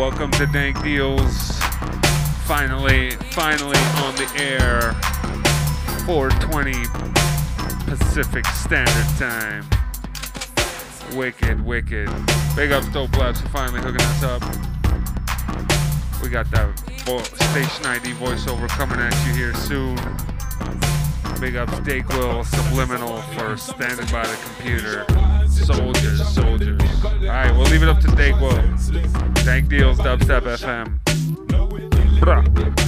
welcome to Dank Dealz. Finally, finally on the air. 420 Pacific Standard Time. Wicked, wicked. Big ups Dope Labs for finally hooking us up. We got that station ID voiceover coming at you here soon. Big ups Dayquil Subliminal for standing by the computer. Soldiers, soldiers. Alright, we'll leave it up to Dayquil. Dank Dealz, Dubstep FM. Bruh.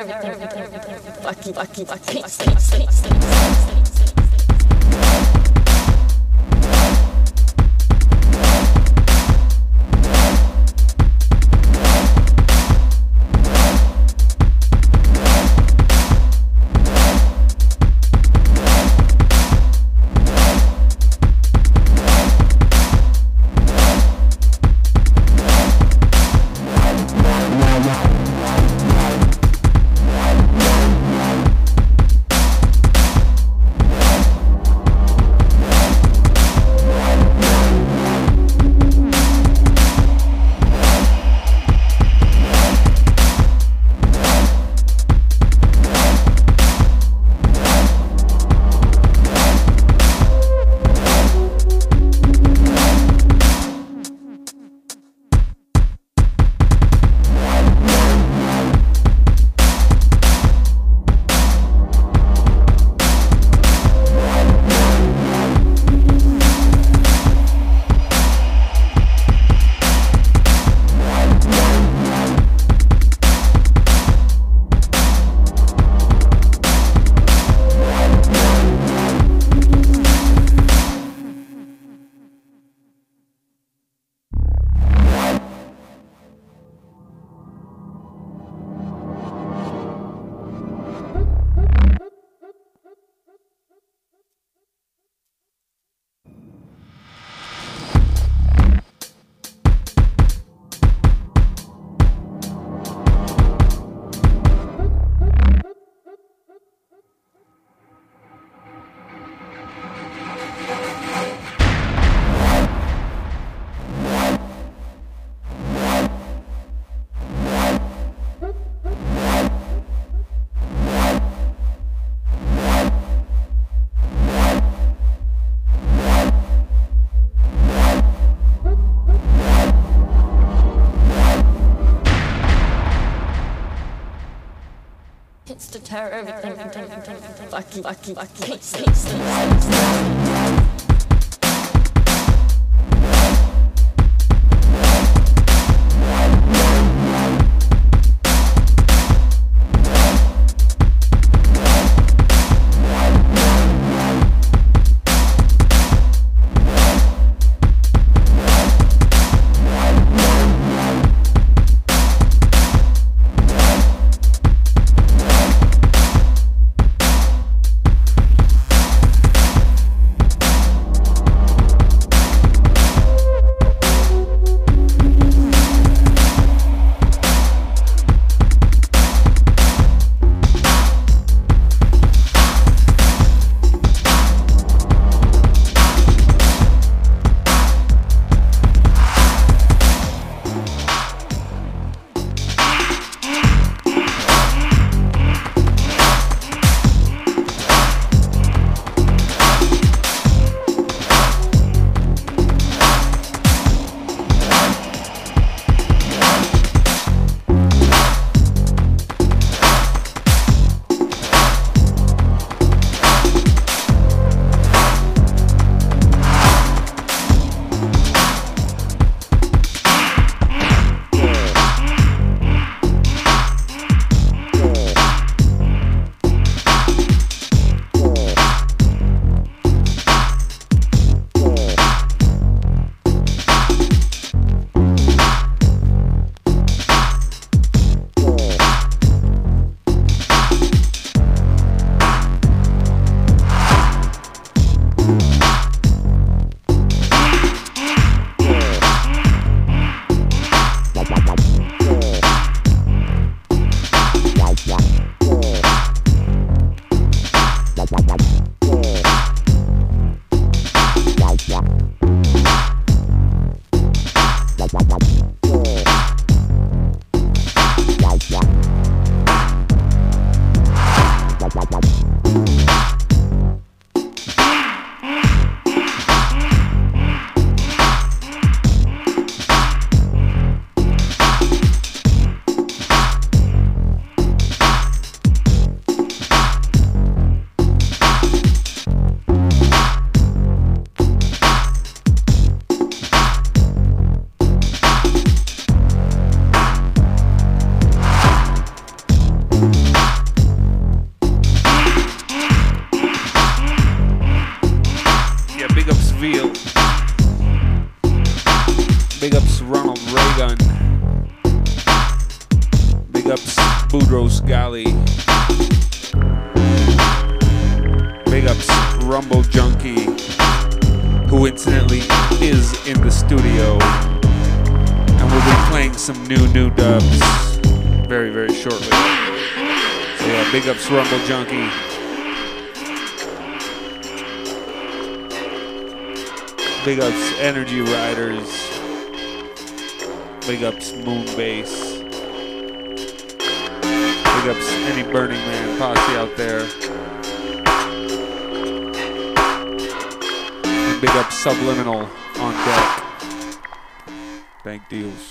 Thank you. Tear everything. Fucky, fucky, fucky, peace, Rumble Junkie. Big ups Energy Riders. Big ups Moonbase. Big ups any Burning Man posse out there. And big ups Subliminal on deck. Dank Dealz.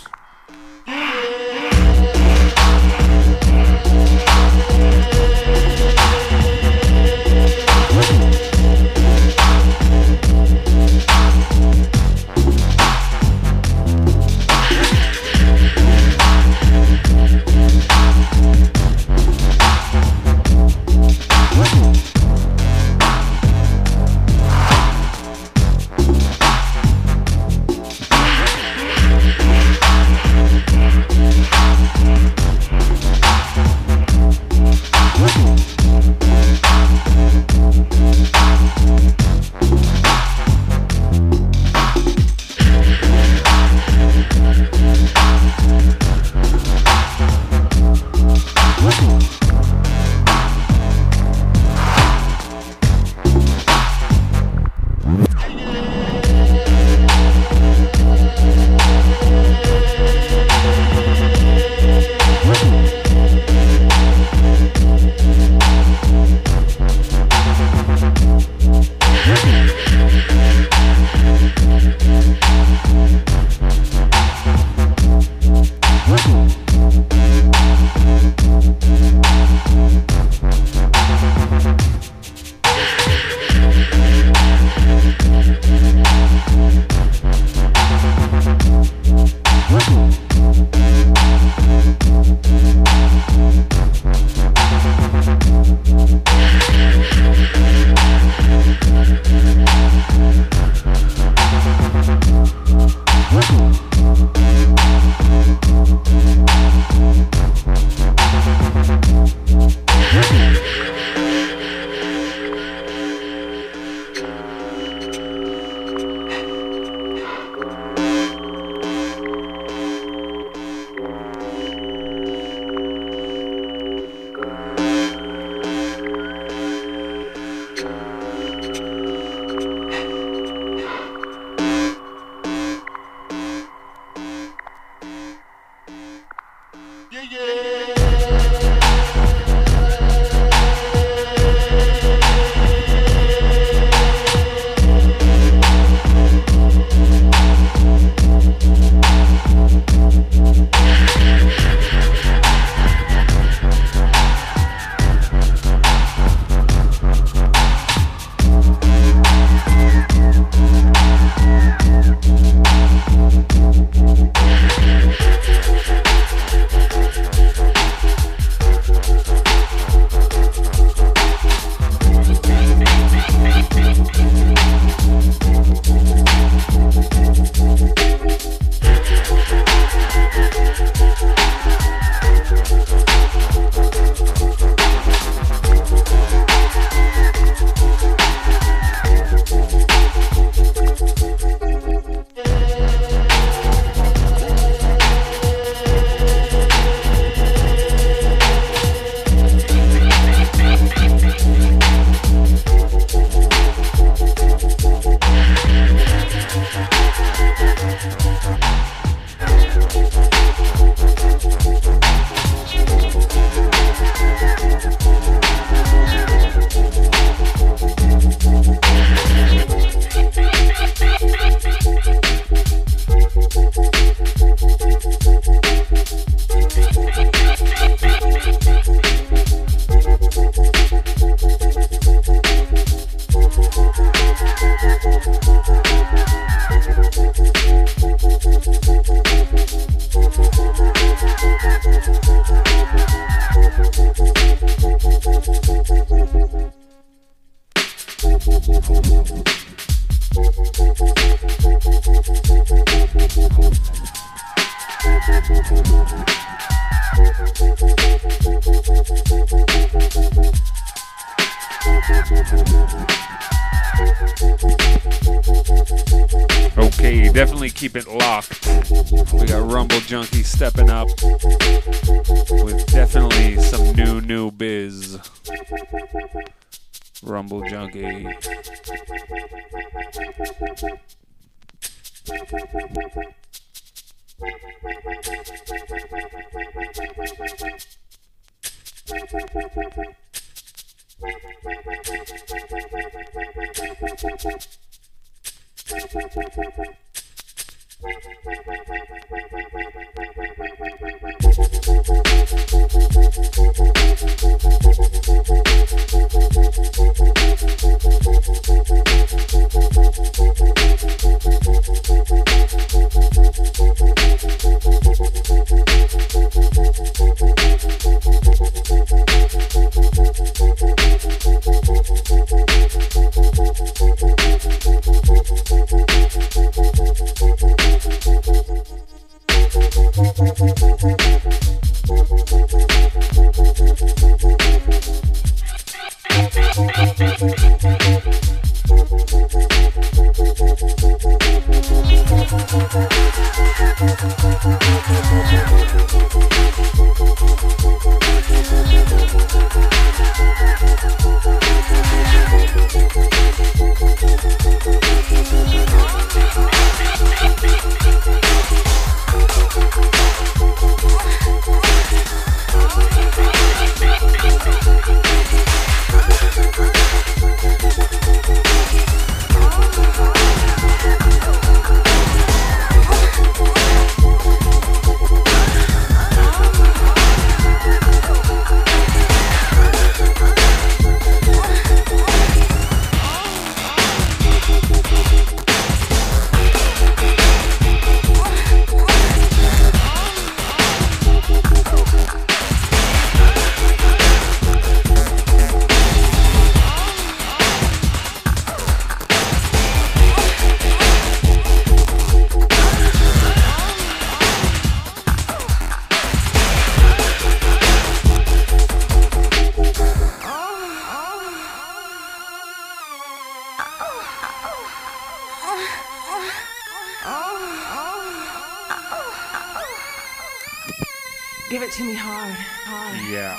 Yeah.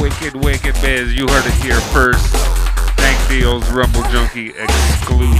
Wicked, wicked biz. You heard it here first. Dank Dealz Rumble Junkie exclusive.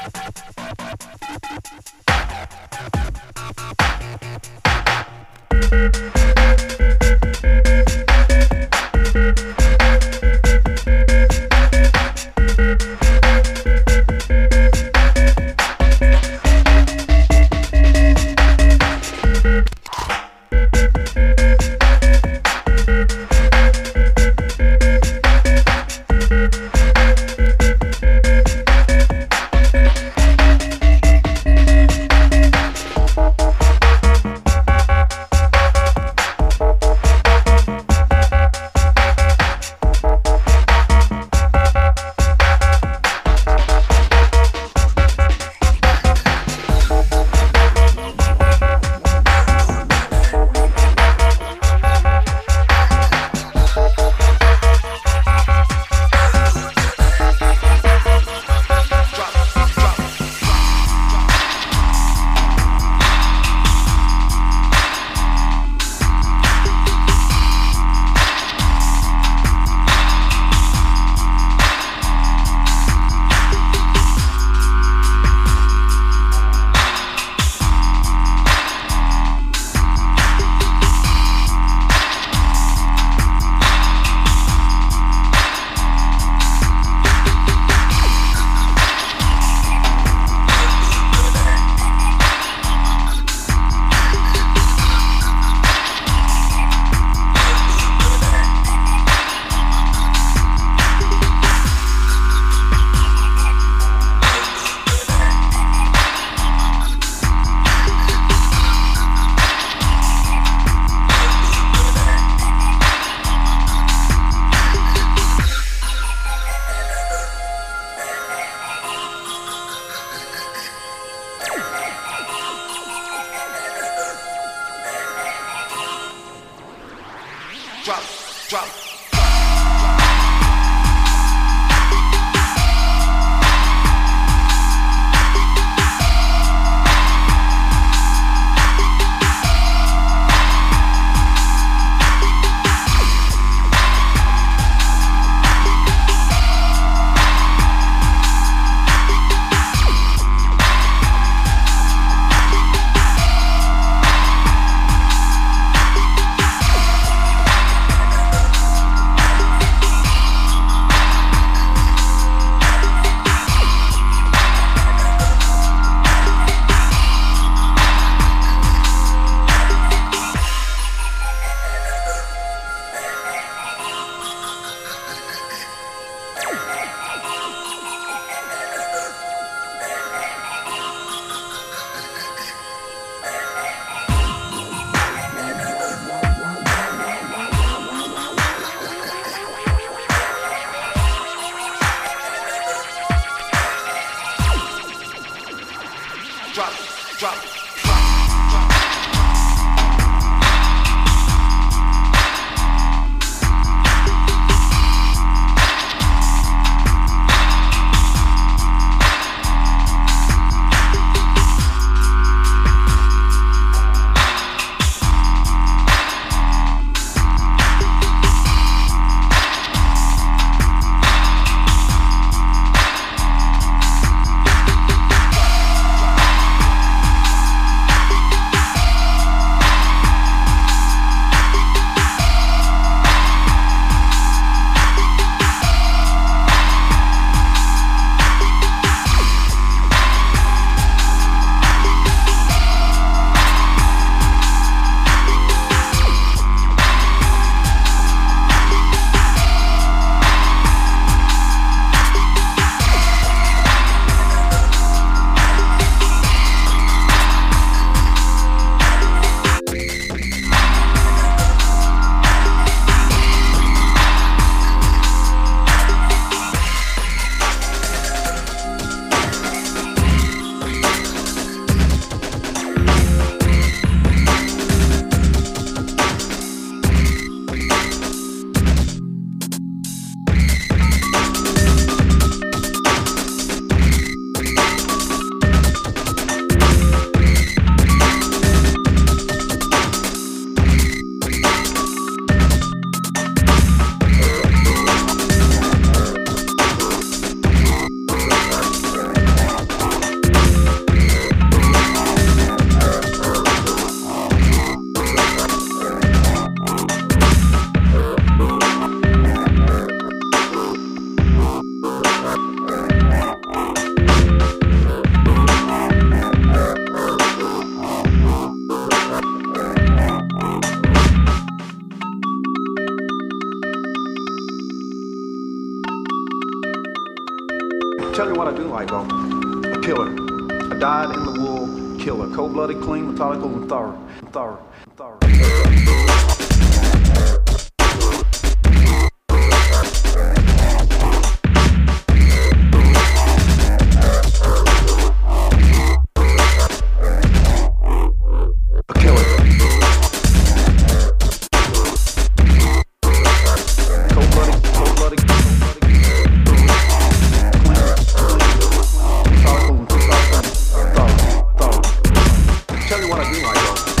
Tell you what I do like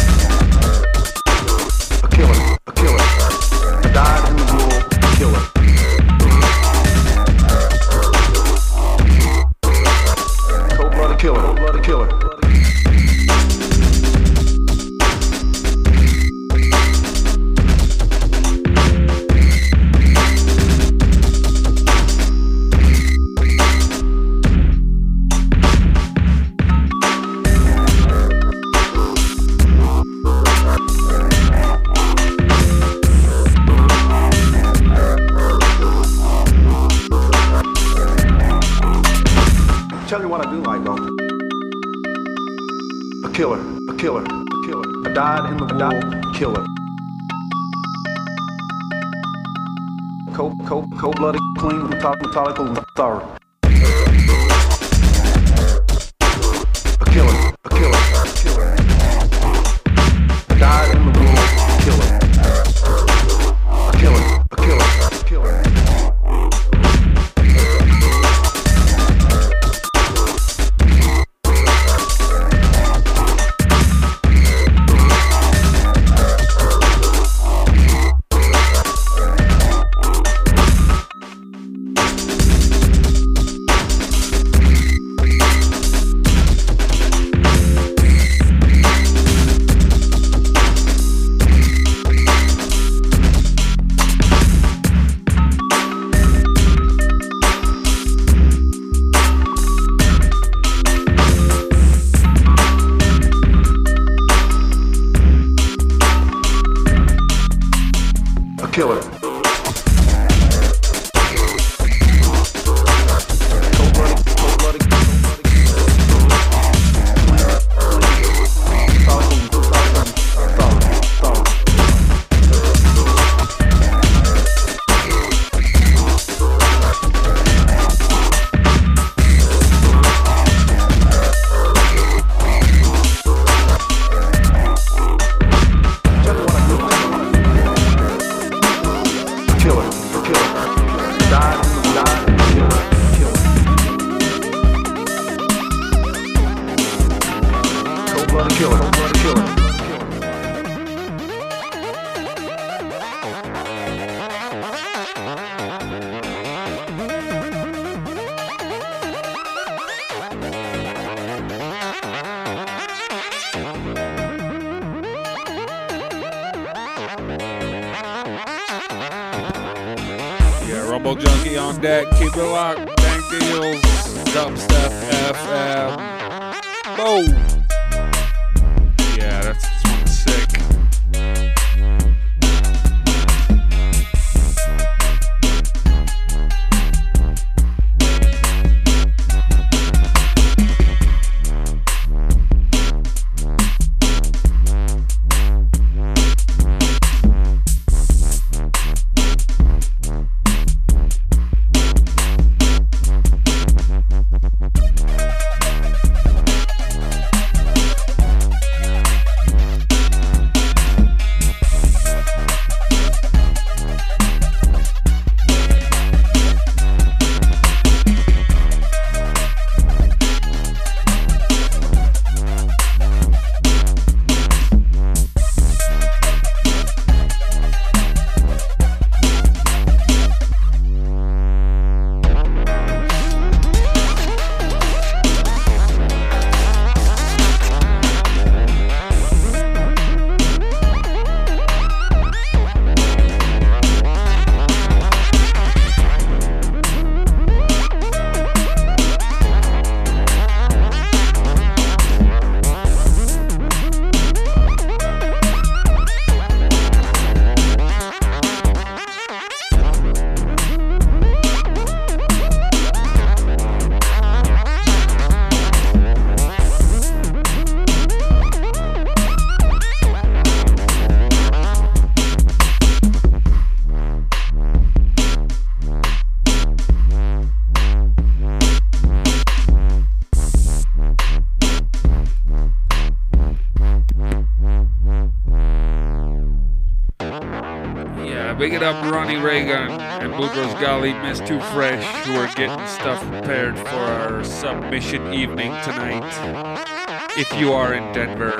Boudreaux's Golly Miss Too Fresh who are getting stuff prepared for our submission evening tonight. If you are in Denver,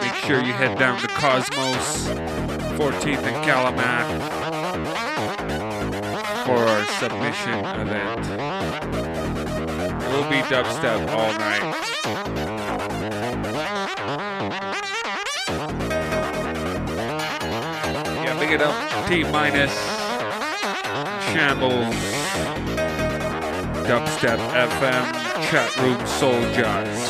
make sure you head down to Cosmos, 14th and Calumet for our submission event. It will be dubstep all night. Yeah, big it up. T minus Shambles. Dubstep FM chat room soldiers. Bra.